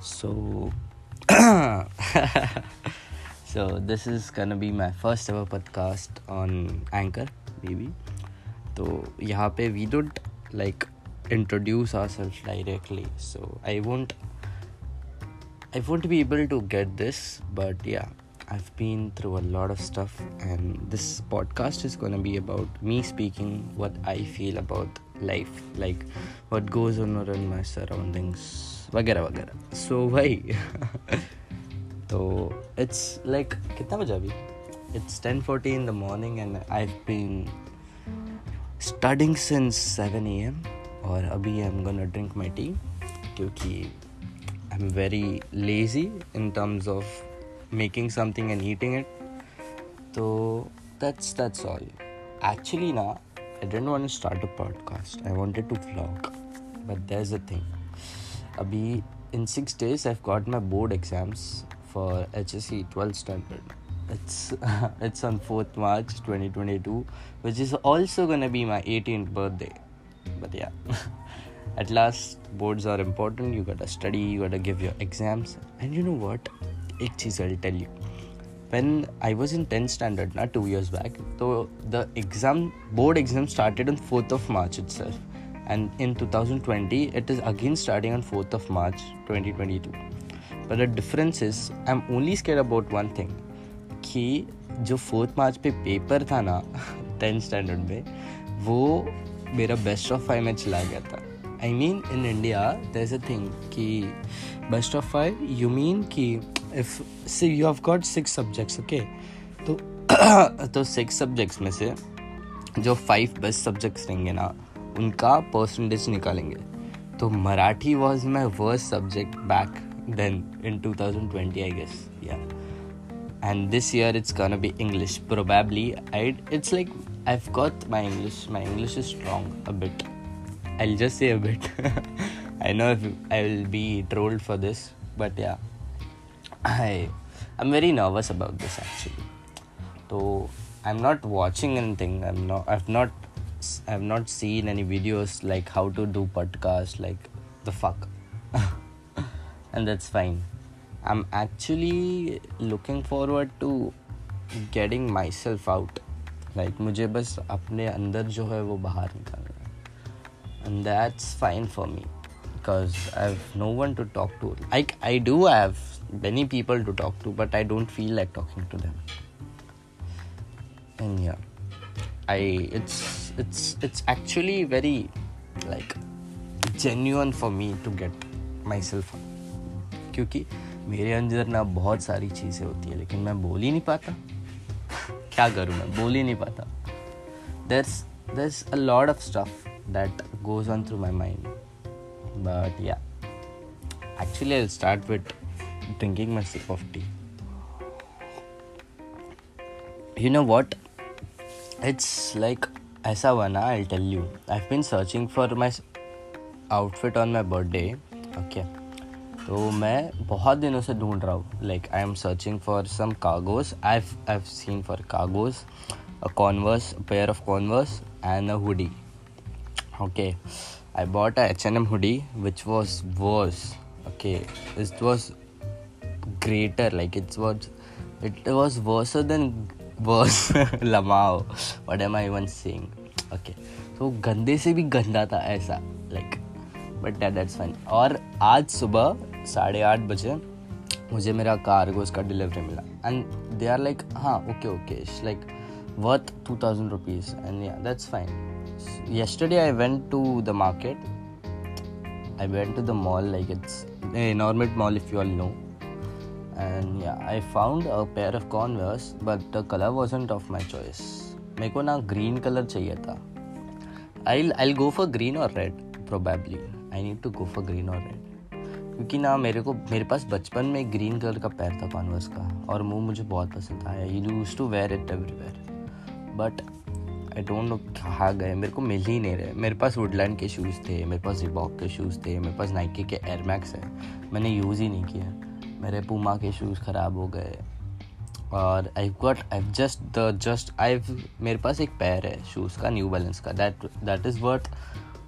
So, so this is gonna be my first ever podcast on Anchor, maybe. तो यहाँ पे we don't like introduce ourselves directly, so I won't I won't be able to get this, but yeah, I've been through a lot of stuff, and this podcast is gonna be about me speaking what I feel about life, like what goes on around my surroundings, वगैरह वगैरह। सो भाई तो it's like कितना बजा अभी? It's ten forty in the morning and I been starting since seven A M और अभी I am gonna drink my tea क्योंकि I am very lazy in terms of making something and eating it तो that's that's all actually now i didn't want to start a podcast. I wanted to vlog. But there's a thing. abhi in 6 days i've got my board exams for hsc 12 standard. It's it's on 4th march 2022 which is also gonna be my 18th birthday. But yeah at last boards are important. You gotta study you gotta give your exams. And you know what? It is, cheez i'll tell you. When i was in 10th standard not 2 years back so the exam board exam started on 4th of march itself. And in 2020 it is again starting on 4th of march 2022 but the difference is, i'm only scared about one thing, कि जो fourth March पे paper था ना tenth standard में वो मेरा best of five में चला गया था. I mean in India there is a thing कि best of five you mean कि if see you have got six subjects okay तो तो सिक्स सब्जेक्ट्स में से जो फाइव बेस्ट सब्जेक्ट्स रहेंगे ना उनका परसेंटेज निकालेंगे तो Marathi was my worst subject back then in 2020 I guess yeah and this year it's gonna be english probably i it's like i've got my english my english is strong a bit i'll just say a bit i know if i will be trolled for this but yeah i i'm very nervous about this actually so i'm not watching anything i'm not i've not I've not seen any videos like how to do podcast like the fuck and that's fine I'm actually looking forward to getting myself out like मुझे बस अपने अंदर जो है वो बाहर निकालना है and that's fine for me because I have no one to talk to like I do have many people to talk to but I don't feel like talking to them and yeah I it's it's it's actually very like genuine for me to get myself क्योंकि मेरे अंदर ना बहुत सारी चीज़ें होती है लेकिन मैं बोल ही नहीं पाता क्या करूँ मैं बोल ही नहीं पाता there's there's a lot of stuff that goes on through my mind but yeah actually i'll start with drinking my sip of tea you know what it's like ऐसा हुआ ना I tell you I been searching for my outfit on my birthday okay तो मैं बहुत दिनों से ढूंढ रहा हूँ. Like I am searching for some cargos I I seen for cargos a Converse pair of Converse and a hoodie okay. I bought a h&m hoodie, which was worse. Okay. It was greater. Like, it was it was worse than worse lmao what am I even saying okay तो गंदे से भी गंदा था ऐसा like but that's fine और आज सुबह साढ़े आठ बजे मुझे मेरा कारगोज उसका डिलीवरी मिला। एंड दे आर लाइक हाँ okay okay like worth two thousand rupees and that's fine yesterday I went to the market I went to the mall like it's enormous mall if you all know and I found a pair of Converse but the colour was of my choice मेरे को ना green colour चाहिए था। I I go for green और red probably I need to go for green और red क्योंकि ना मेरे को, मेरे पास बचपन में ग्रीन कलर का पैर था कॉन्वर्स का, और वो मुझे बहुत पसंद आया you use to wear it everywhere but I don't know कहाँ गए। मेरे को मिल ही नहीं रहे। मेरे पास वुडलैंड के शूज़ थे, मेरे पास रिबॉक के शूज़ थे, मेरे पास नाइकी के एयरमैक्स है। मैंने यूज़ ही नहीं किया। मेरे पुमा के शूज़ ख़राब हो गए। और I got I just the just I मेरे पास एक पैर है शूज़ का न्यू बैलेंस का. That that is worth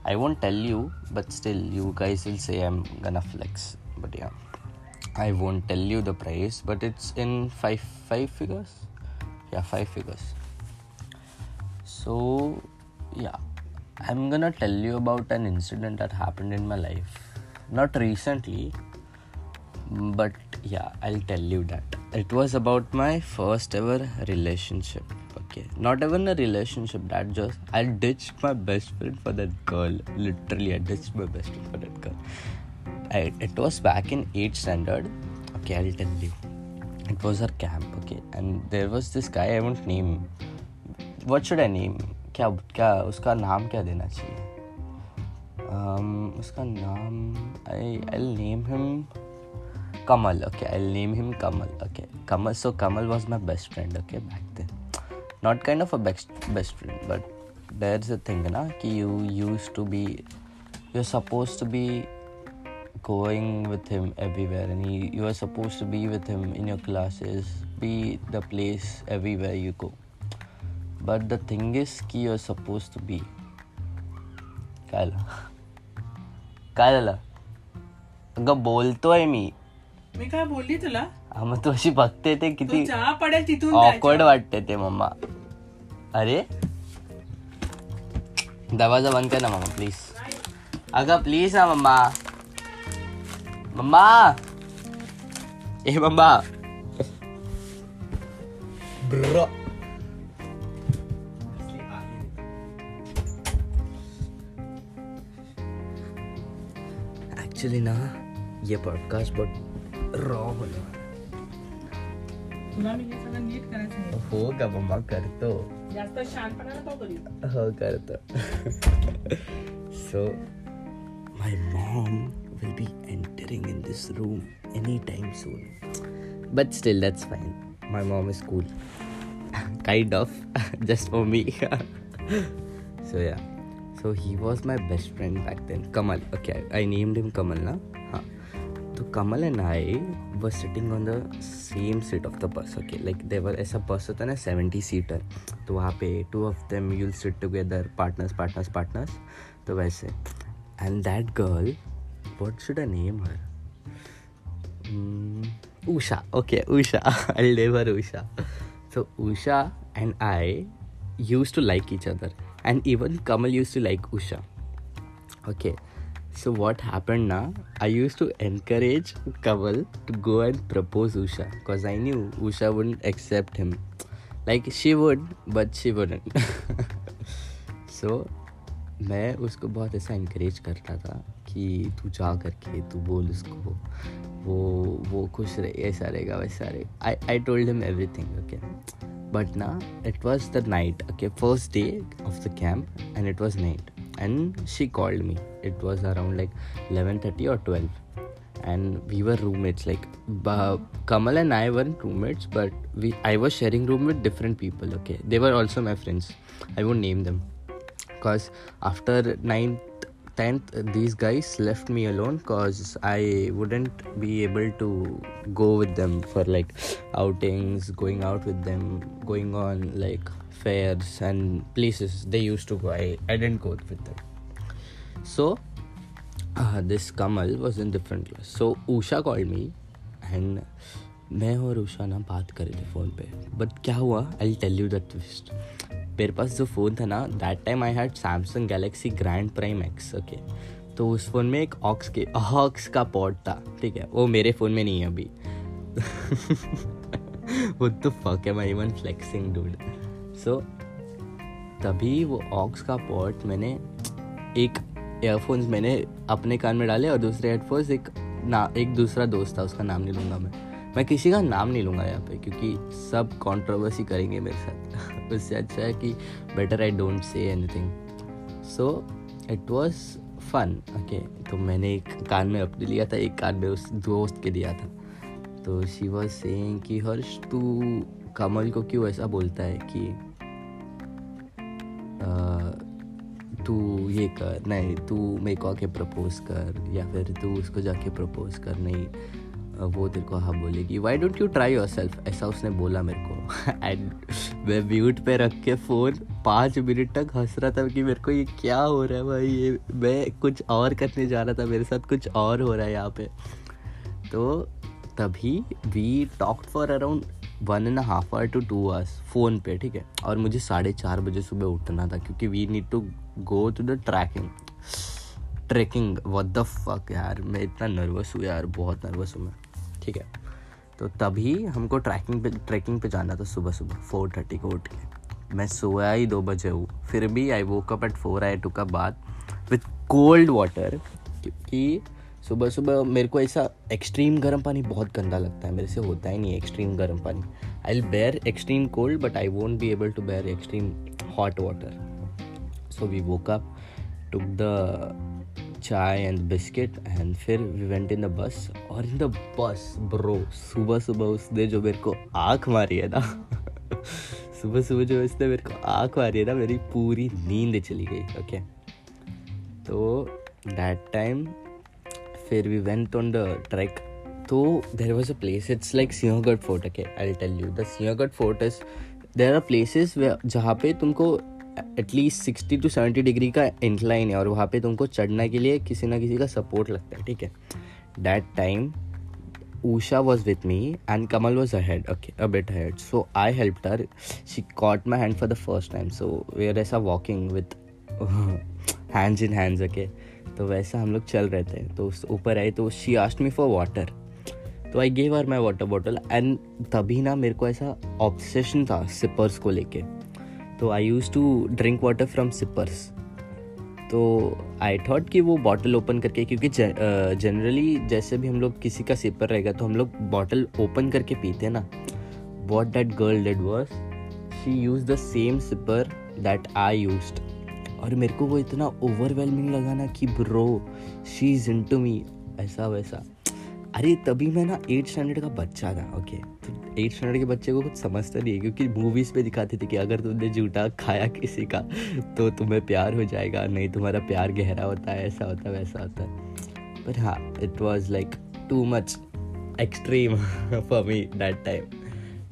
I won't tell you but still you guys will say I am gonna flex but yeah I won't tell you the price but it's in five five figures yeah five figures so yeah I am gonna tell you about an incident that happened in my life not recently but yeah I tell you that It was about my first ever relationship. Okay, not even a relationship, that just I ditched my best friend for that girl. Literally, I ditched my best friend for that girl. I, it was back in 8th standard. Okay, I'll tell you. It was our camp, okay, and there was this guy, I won't name. What should I name? क्या क्या उसका नाम क्या देना चाहिए um, उसका नाम I I name him Kamal. Okay, I'll name him Kamal. Okay, Kamal. So Kamal was my best friend. Okay, back then. Not kind of a best best friend, but there's a thing, na, ki you used to be, you're supposed to be going with him everywhere, and he, you are supposed to be with him in your classes, be the place everywhere you go. But the thing is, ki you're supposed to be. काय काय झालं अगं बोलतोय मी मी काय बोलली तुला? हा मग तू अशी बघते ते किती चहा पडेल तिथून ऑकवर्ड वाटते ते मम्मा. अरे. दरवाज़ा बंद कर ना मम्मा प्लीज़ अगं प्लीज़ ना मम्मा. मम्मा. ए मम्मा. ब्रो. ऍक्च्युली ना ये पॉडकास्ट बहुत रॉ होने वाला तुला मी हे सगळं नीट करायचं नाही. हो का मम्मा करतो जास्त शहाणपणा नको करू हो करतो सो my mom will be entering in this room anytime soon but still that's fine my mom is cool kind of just for me so yeah so he was my best friend back then kamal okay i named him kamal na huh. तो Kamal and I were sitting on the same seat of the bus okay like they were ऐसा बस होता है ना seventy seater तो वहाँ पे two of them you'll sit together partners partners partners तो वैसे। And that girl what should a name her Usha okay Usha I love her Usha तो Usha and I use to like each other and even Kamal use to like Usha okay. So what happen ना I use to encourage Kamal to go and propose Usha because I knew Usha would accept him like she would but she wouldn't so मैं उसको बहुत ऐसा encourage करता था कि तू जा करके, तू बोल उसको। वो वो खुश रहे, ऐसा रहेगा, वैसा रहेगा। I I told him everything okay but ना it was the night okay first day of the camp and it was night and she called me. It was around like 11:30 or 12 and we were roommates like uh, kamal and i weren't roommates but we i was sharing room with different people okay? They were also my friends. I won't name them. Because after 9th 10th these guys left me alone because i wouldn't be able to go with them for like outings going out with them going on like fairs and places they used to go i, I didn't go with them so uh, this Kamal was in different class. So Usha called me and मैं और उषा ना बात कर रहे थे phone पे but क्या हुआ I tell you the twist मेरे पास जो फ़ोन था ना that time I had Samsung Galaxy Grand Prime X okay तो उस फ़ोन में एक ऑक्स के हॉक्स का पॉट था ठीक है वो मेरे फ़ोन में नहीं है अभी what the fuck am I even flexing dude so, तभी वो ऑक्स का पॉट मैंने एक एयरफोन्स मैंने अपने कान में डाले और दूसरे हेडफोन्स एक ना, एक दूसरा दोस्त था, उसका नाम नहीं लूँगा मैं। मैं किसी का नाम नहीं लूँगा यहाँ पे, क्योंकि सब कंट्रोवर्सी करेंगे मेरे साथ। उससे अच्छा है कि better I don't say anything so it was fun okay तो मैंने एक कान में अपने लिया था, एक कान में उस दोस्त के दिया था। तो शी वॉज़ सेइंग कि, हर्ष, तू कमल को क्यों ऐसा बोलता है कि तू ये कर, नहीं, तू मेरे को आके प्रपोज कर, या फिर तू उसको जाके प्रपोज कर, नहीं वो तेरे को हाँ बोलेगी। Why don't you try yourself ऐसा उसने बोला मेरे को। एंड मैं म्यूट पे रख के फ़ोन पाँच मिनट तक हंस रहा था कि मेरे को ये क्या हो रहा है भाई, ये मैं कुछ और करने जा रहा था, मेरे साथ कुछ और हो रहा है यहाँ पे। तो तभी we talk for around one and half hour two two hours phone पे, ठीक है? और मुझे साढ़े चार बजे सुबह उठना था, क्योंकि we need to go to the trekking trekking what the fuck यार? मैं इतना नर्वस हूँ यार, बहुत नर्वस हूँ मैं, ठीक है? तो तभी हमको ट्रैकिंग पे ट्रैकिंग पे जाना था सुबह सुबह फोर थर्टी को उठ के। मैं सोया ही दो बजे हूँ, फिर भी I woke up at four I two का बाद विथ कोल्ड वाटर क्योंकि सुबह सुबह मेरे को ऐसा एक्सट्रीम गर्म पानी बहुत गंदा लगता है। मेरे से होता ही नहीं एक्सट्रीम गर्म पानी। I will bear extreme cold but I won't be able to bear extreme hot water so we woke up took the chai and biscuit and फिर we went in the bus और in the bus bro सुबह सुबह उसने जो मेरे को आँख मारी है ना सुबह सुबह जो उसने मेरे को आँख मारी है ना, मेरी पूरी नींद चली गई ओके okay? तो दैट टाइम फिर we went on the trek तो there was a place it's like Sinhagad fort okay I tell you the Sinhagad fort is there are places जहाँ पे तुमको at least sixty to seventy degree का incline है और वहाँ पे तुमको चढ़ने के लिए किसी ना किसी का सपोर्ट लगता है, ठीक है? That time with me and Kamal was ahead okay a bit head so I help her she caught my hand for the first time so we are ऐसा walking with hands in hands okay तो वैसा हम लोग चल रहे थे। तो उस ऊपर आए तो she asked me for water तो I gave her my water bottle and तभी ना मेरे को ऐसा ऑब्सेशन था सिपर्स को लेके। तो I use to drink water from sippers तो आई थॉट कि वो बॉटल ओपन करके, क्योंकि जनरली जैसे भी हम लोग किसी का सिपर रहेगा तो हम लोग बॉटल ओपन करके पीते हैं ना। What that girl did was she use the same sipper that I use और मेरे को वो इतना ओवरवेलमिंग लगा ना कि bro she is into me ऐसा वैसा। अरे, तभी मैं ना एट स्टैंडर्ड का बच्चा था ओके तो एट स्टैंडर्ड के बच्चे को कुछ समझता नहीं है, क्योंकि मूवीज़ पे दिखाते थे कि अगर तुमने जूटा खाया किसी का तो तुम्हें प्यार हो जाएगा, नहीं तुम्हारा प्यार गहरा होता है, ऐसा होता है, वैसा होता है। पर हाँ it was like too much extreme for me that time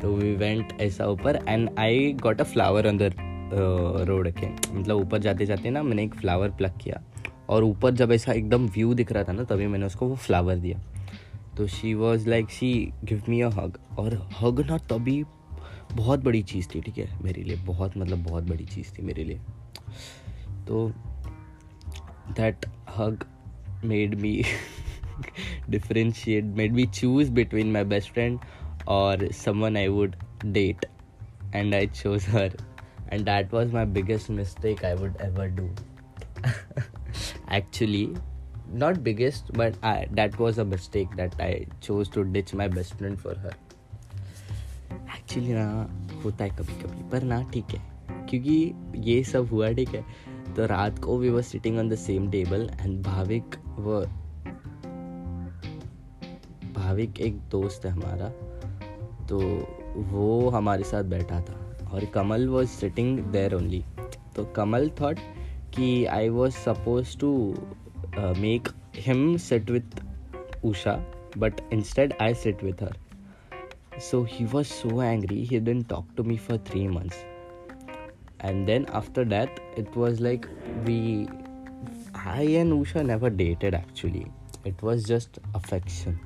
तो वी वेंट ऐसा ऊपर and I got a flower the road के। मतलब ऊपर जाते जाते ना मैंने एक फ्लावर प्लग किया और ऊपर जब ऐसा एकदम व्यू दिख रहा था ना, तभी मैंने उसको वो फ्लावर दिया। तो she was like she give me a hug और हग ना तभी बहुत बड़ी चीज़ थी, ठीक है, मेरे लिए बहुत मतलब बहुत बड़ी चीज़ थी मेरे लिए। तो that hug made me differentiate made me choose between my best friend और someone I would date and I chose her and that was my biggest mistake I would ever do actually not biggest but I, that was a mistake that i chose to ditch my best friend for her. Actually ना होता है कभी कभी पर ना ठीक है। क्योंकि ये सब हुआ ठीक है। तो रात को we were sitting on the same table and Bhavik वो भाविक एक दोस्त है हमारा तो वो हमारे साथ बैठा था। और Kamal was sitting there only तो कमल थॉट कि I was suppose to make him sit with Usha but instead I sat with her so he was so angry he didn't talk to me for three months and then after that it was like we I and Usha never dated actually it was just affection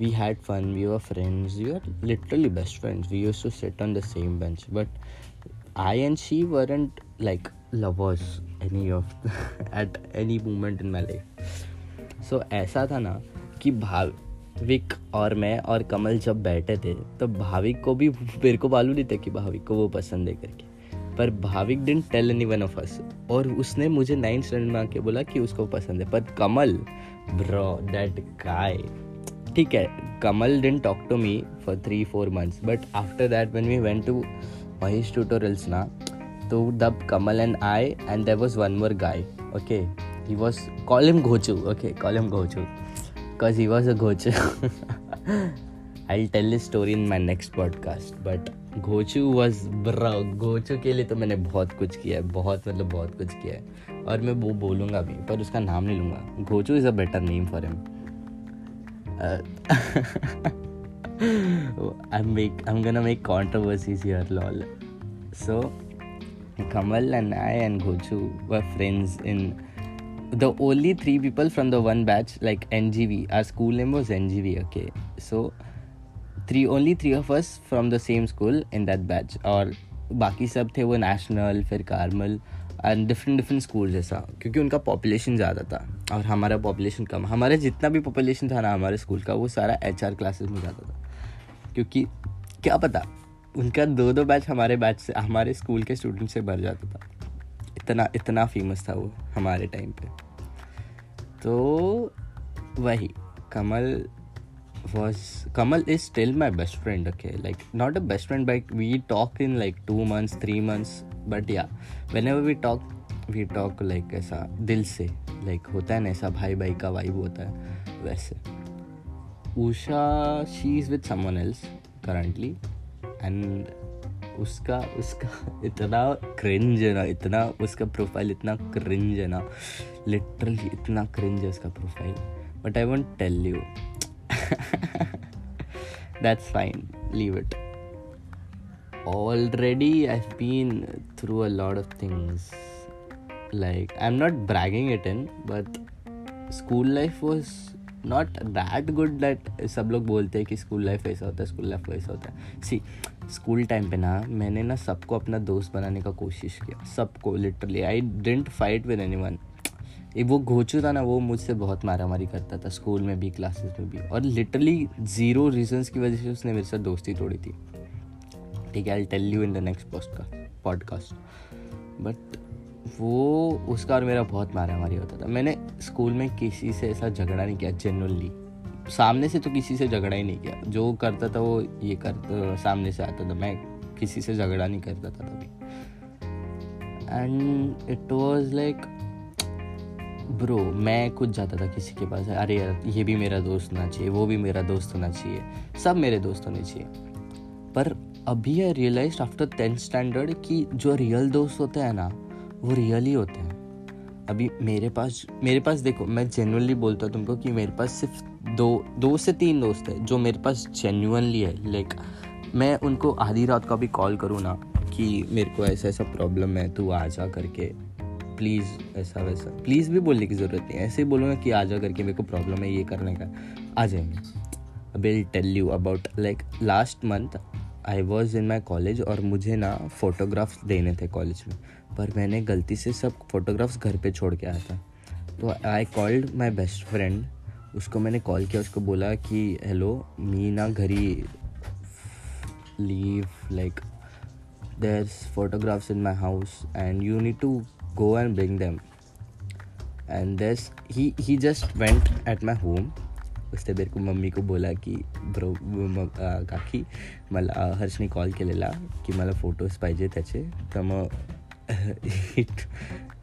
We had fun, we were friends, we were literally best friends. We used to sit on the same bench, but I and she weren't like lovers any of at any moment in my life so ऐसा था ना कि भाविक और मैं और कमल जब बैठे थे तो भाविक को भी मेरे को मालूम नहीं था कि भाविक को वो पसंद है करके पर Bhavik didn't tell anyone of us और उसने मुझे नाइन्थ स्टैंडर्ड में आके बोला कि उसको पसंद है पर कमल ब्रो दैट गाय ठीक है, Kamal didn't talk to me for three four months but after that when we went to Mahesh tutorials ना तो दब Kamal and I and there was one more guy okay he was call him Ghochu okay call him Ghochu because he was a Ghochu I tell this story in my next podcast but Ghochu was bro Ghochu के लिए तो मैंने बहुत कुछ किया है, बहुत मतलब बहुत कुछ किया है। और मैं वो बोलूँगा भी, पर उसका नाम नहीं लूँगा। Ghochu is a better name for him I'm make I'm gonna make controversies here, lol. So Kamal and I and Gochu were friends in the only three people from the one batch like ngv our school name was ngv okay so three only three of us from the same school in that batch और बाकी सब थे वो national फिर Carmel and different different school जैसा क्योंकि उनका population ज़्यादा था और हमारा पॉपुलेशन कम। हमारा जितना भी पॉपुलेशन था ना हमारे स्कूल का, वो सारा एच आर क्लासेस में जाता था। क्योंकि क्या पता, उनका दो दो बैच हमारे बैच से, हमारे स्कूल के स्टूडेंट से भर जाता था। इतना इतना फ़ेमस था वो हमारे टाइम पे। तो वही, Kamal was Kamal is still my best friend okay like not a best friend friend we talk in like two months three three months या whenever we talk we talk like ऐसा दिल से, like होता है ना ऐसा भाई भाई का वाइब होता है, वैसे। Usha she is with someone else currently and उसका उसका इतना क्रिंज है ना, इतना उसका प्रोफ़ाइल इतना क्रिंज है ना लिटरली इतना क्रिंज है उसका profile but I won't tell you that's fine leave it. Already i've been through a lot of things. Like, i'm not bragging it in, but school life was not that good that सब लोग बोलते हैं कि school life ऐसा होता है school life वैसा होता है। सी स्कूल टाइम पे ना मैंने ना सबको अपना दोस्त बनाने का कोशिश किया। सबको literally I didn't fight with anyone वो घोचू था ना, वो मुझसे बहुत मारा मारी करता था स्कूल में भी क्लासेस में भी। और लिटरली ज़ीरो रीजंस की वजह से उसने मेरे साथ दोस्ती तोड़ी थी। ठीक है I tell you in the next podcast but वो, उसका और मेरा बहुत मारा मारी होता था। मैंने स्कूल में किसी से ऐसा झगड़ा नहीं किया जेनुअनली सामने से तो किसी से झगड़ा ही नहीं किया। जो करता था वो ये कर, सामने से आता था। मैं किसी से झगड़ा नहीं करता था तभी। And it was like bro मैं खुद जाता था किसी के पास। अरे यार, ये भी मेरा दोस्त होना चाहिए, वो भी मेरा दोस्त होना चाहिए। सब मेरे दोस्त होने चाहिए। पर अभी I realise after tenth standard कि जो रियल दोस्त होते हैं ना, वो रियल ही होते हैं। अभी मेरे पास मेरे पास देखो, मैं जेनुअनली बोलता हूँ तुमको कि मेरे पास सिर्फ़ दो दो से तीन दोस्त हैं जो मेरे पास जेन्यूनली है। लाइक मैं उनको आधी रात का भी कॉल करूँ ना कि मेरे को ऐसा ऐसा प्रॉब्लम है, तू आ जा करके। प्लीज़ ऐसा, वैसा। प्लीज़ भी बोलने की ज़रूरत नहीं ऐसे ही बोलूँगा कि आ जा करके मेरे को प्रॉब्लम है ये करने का। आ जाएँगे। Will tell you about like last month I was in my college और मुझे ना फ़ोटोग्राफ्स देने थे कॉलेज में। पर मैंने गलती से सब फोटोग्राफ्स घर पे छोड़ के आया था। तो I called my best friend उसको मैंने कॉल किया, उसको बोला कि हेलो मी ना घरी live like there in my house and you need to go and bring them. And this he he just went at my home उसने मेरे को मम्मी को बोला की ब्रो काकी मला हर्षने कॉल केलेला की मला फ़ोटोज़ पाहिजे त्याचे तर मग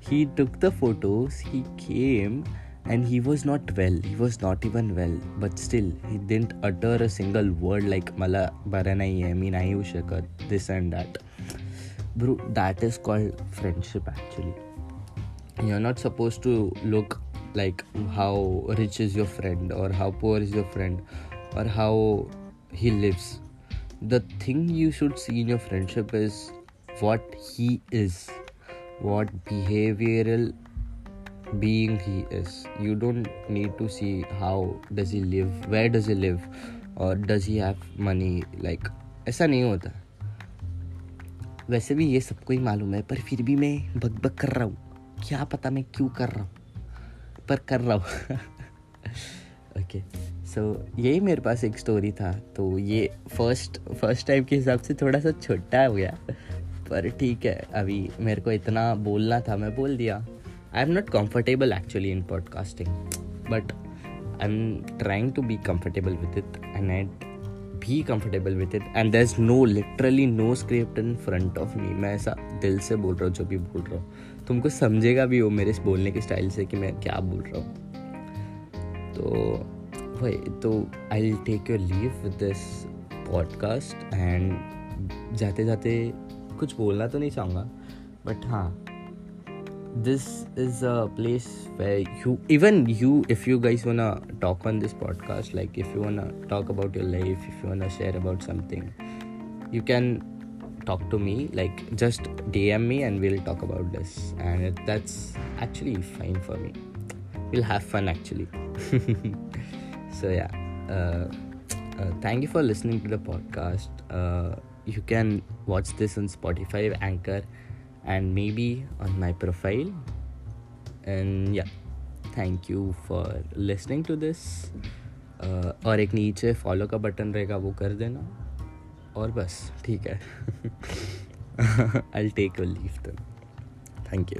he took the photos he came and he was not well he was not even well but still he didn't utter a single word like मला बरं नाही आहे मी नाही येऊ शकत this and that bro that is called friendship actually you're not supposed to look like how rich is your friend or how poor is your friend or how he lives the thing you should see in your friendship is what he is what behavioral being he is you don't need to see how does he live where does he live or does he have money like ऐसा नहीं होता वैसे भी ये सबको ही मालूम है पर फिर भी मैं बक बक कर रहा हूँ क्या पता मैं क्यों कर रहा हूँ पर कर रहा हूँ। ओके सो यही मेरे पास एक स्टोरी था तो ये फ़र्स्ट फ़र्स्ट टाइम के हिसाब से थोड़ा सा छोटा हो गया, पर ठीक है, अभी मेरे को इतना बोलना था, मैं बोल दिया। I am not comfortable actually in podcasting but I am trying to be comfortable with it and I be comfortable it and there is no literally no script in front of me मैं ऐसा दिल से बोल रहा हूँ, जो भी बोल रहा हूँ। तुमको समझेगा भी वो मेरे इस बोलने के स्टाइल से कि मैं क्या बोल रहा हूँ। तो भाई तो I will take your leave with this podcast and जाते जाते कुछ बोलना तो नहीं चाहूँगा बट हाँ this is a place where you even you if you guys wanna talk on this podcast like if you wanna talk about your life if you wanna share about something you can talk to me like just dm me and we'll talk about this and that's actually fine for me we'll have fun actually so yeah uh, uh, thank you for listening to the podcast uh, you can watch this on spotify anchor and maybe on my profile and yeah thank you for listening to this uh, और एक नीचे follow का button रहेगा वो कर देना और बस ठीक है। I take your leave thank you